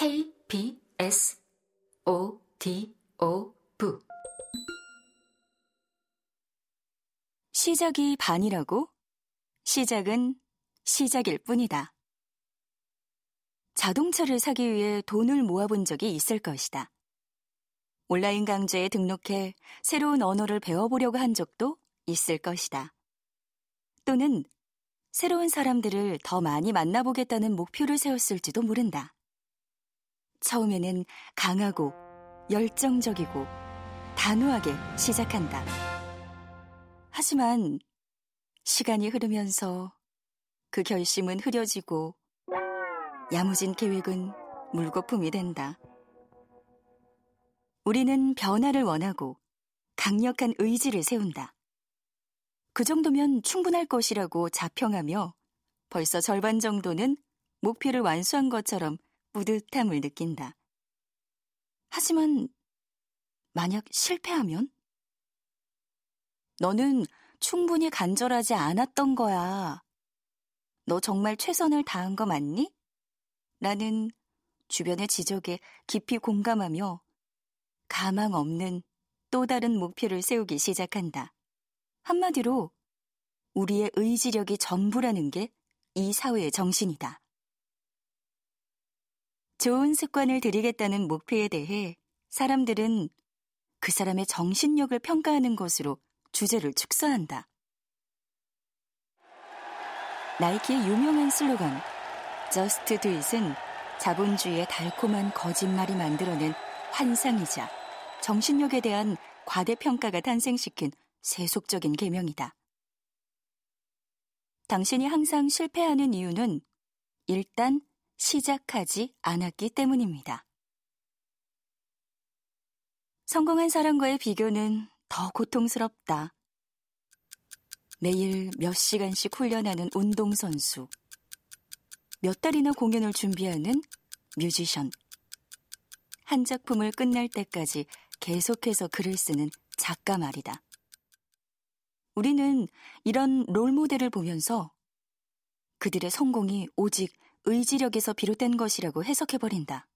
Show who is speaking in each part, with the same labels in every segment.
Speaker 1: KBS ODO 부
Speaker 2: 시작이 반이라고? 시작은 시작일 뿐이다. 자동차를 사기 위해 돈을 모아본 적이 있을 것이다. 온라인 강좌에 등록해 새로운 언어를 배워보려고 한 적도 있을 것이다. 또는 새로운 사람들을 더 많이 만나보겠다는 목표를 세웠을지도 모른다. 처음에는 강하고 열정적이고 단호하게 시작한다. 하지만 시간이 흐르면서 그 결심은 흐려지고 야무진 계획은 물거품이 된다. 우리는 변화를 원하고 강력한 의지를 세운다. 그 정도면 충분할 것이라고 자평하며 벌써 절반 정도는 목표를 완수한 것처럼 뿌듯함을 느낀다. 하지만 만약 실패하면? 너는 충분히 간절하지 않았던 거야. 너 정말 최선을 다한 거 맞니? 나는 주변의 지적에 깊이 공감하며 가망 없는 또 다른 목표를 세우기 시작한다. 한마디로 우리의 의지력이 전부라는 게 이 사회의 정신이다. 좋은 습관을 들이겠다는 목표에 대해 사람들은 그 사람의 정신력을 평가하는 것으로 주제를 축소한다. 나이키의 유명한 슬로건 Just Do It은 자본주의의 달콤한 거짓말이 만들어낸 환상이자 정신력에 대한 과대평가가 탄생시킨 세속적인 계명이다. 당신이 항상 실패하는 이유는 일단 시작하지 않았기 때문입니다. 성공한 사람과의 비교는 더 고통스럽다. 매일 몇 시간씩 훈련하는 운동선수, 몇 달이나 공연을 준비하는 뮤지션, 한 작품을 끝날 때까지 계속해서 글을 쓰는 작가 말이다. 우리는 이런 롤모델을 보면서 그들의 성공이 오직 의지력에서 비롯된 것이라고 해석해버린다.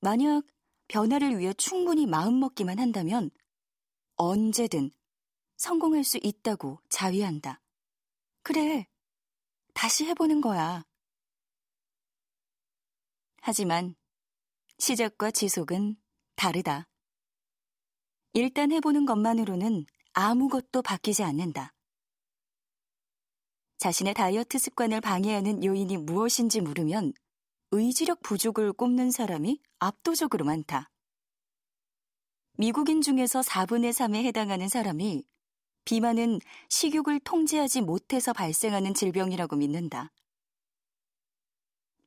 Speaker 2: 만약 변화를 위해 충분히 마음먹기만 한다면 언제든 성공할 수 있다고 자위한다. 그래, 다시 해보는 거야. 하지만 시작과 지속은 다르다. 일단 해보는 것만으로는 아무것도 바뀌지 않는다. 자신의 다이어트 습관을 방해하는 요인이 무엇인지 물으면 의지력 부족을 꼽는 사람이 압도적으로 많다. 미국인 중에서 4분의 3에 해당하는 사람이 비만은 식욕을 통제하지 못해서 발생하는 질병이라고 믿는다.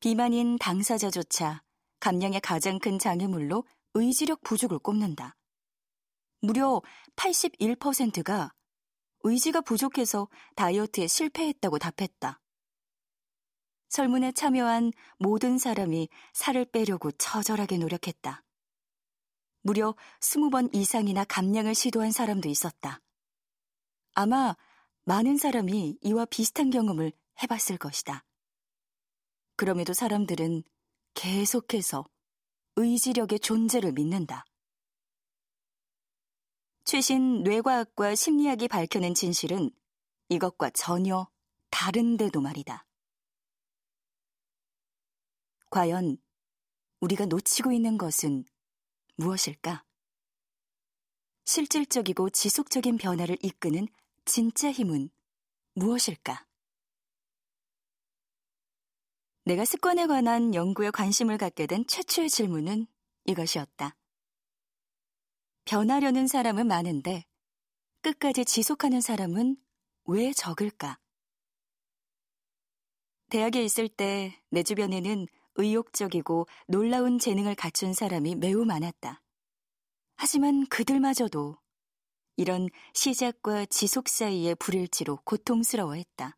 Speaker 2: 비만인 당사자조차 감량의 가장 큰 장애물로 의지력 부족을 꼽는다. 무려 81%가 의지가 부족해서 다이어트에 실패했다고 답했다. 설문에 참여한 모든 사람이 살을 빼려고 처절하게 노력했다. 무려 20번 이상이나 감량을 시도한 사람도 있었다. 아마 많은 사람이 이와 비슷한 경험을 해봤을 것이다. 그럼에도 사람들은 계속해서 의지력의 존재를 믿는다. 최신 뇌과학과 심리학이 밝혀낸 진실은 이것과 전혀 다른데도 말이다. 과연 우리가 놓치고 있는 것은 무엇일까? 실질적이고 지속적인 변화를 이끄는 진짜 힘은 무엇일까? 내가 습관에 관한 연구에 관심을 갖게 된 최초의 질문은 이것이었다. 변하려는 사람은 많은데 끝까지 지속하는 사람은 왜 적을까? 대학에 있을 때 내 주변에는 의욕적이고 놀라운 재능을 갖춘 사람이 매우 많았다. 하지만 그들마저도 이런 시작과 지속 사이의 불일치로 고통스러워했다.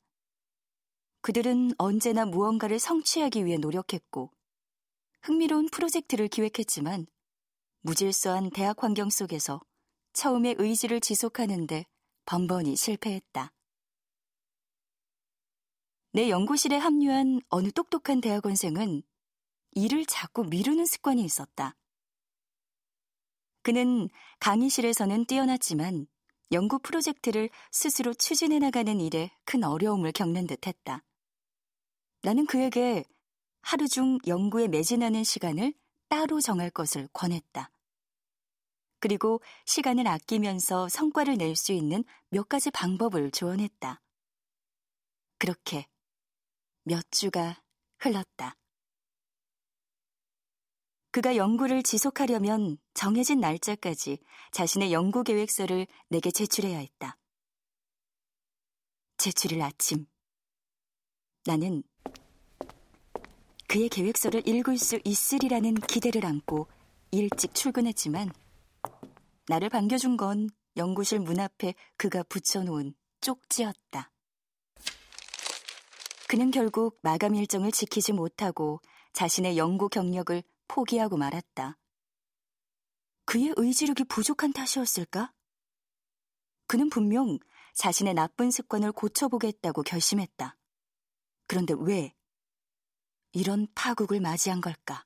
Speaker 2: 그들은 언제나 무언가를 성취하기 위해 노력했고 흥미로운 프로젝트를 기획했지만 무질서한 대학 환경 속에서 처음에 의지를 지속하는데 번번이 실패했다. 내 연구실에 합류한 어느 똑똑한 대학원생은 일을 자꾸 미루는 습관이 있었다. 그는 강의실에서는 뛰어났지만 연구 프로젝트를 스스로 추진해 나가는 일에 큰 어려움을 겪는 듯 했다. 나는 그에게 하루 중 연구에 매진하는 시간을 따로 정할 것을 권했다. 그리고 시간을 아끼면서 성과를 낼 수 있는 몇 가지 방법을 조언했다. 그렇게 몇 주가 흘렀다. 그가 연구를 지속하려면 정해진 날짜까지 자신의 연구 계획서를 내게 제출해야 했다. 제출일 아침. 나는 그의 계획서를 읽을 수 있으리라는 기대를 안고 일찍 출근했지만 나를 반겨준 건 연구실 문 앞에 그가 붙여놓은 쪽지였다. 그는 결국 마감 일정을 지키지 못하고 자신의 연구 경력을 포기하고 말았다. 그의 의지력이 부족한 탓이었을까? 그는 분명 자신의 나쁜 습관을 고쳐보겠다고 결심했다. 그런데 왜 이런 파국을 맞이한 걸까?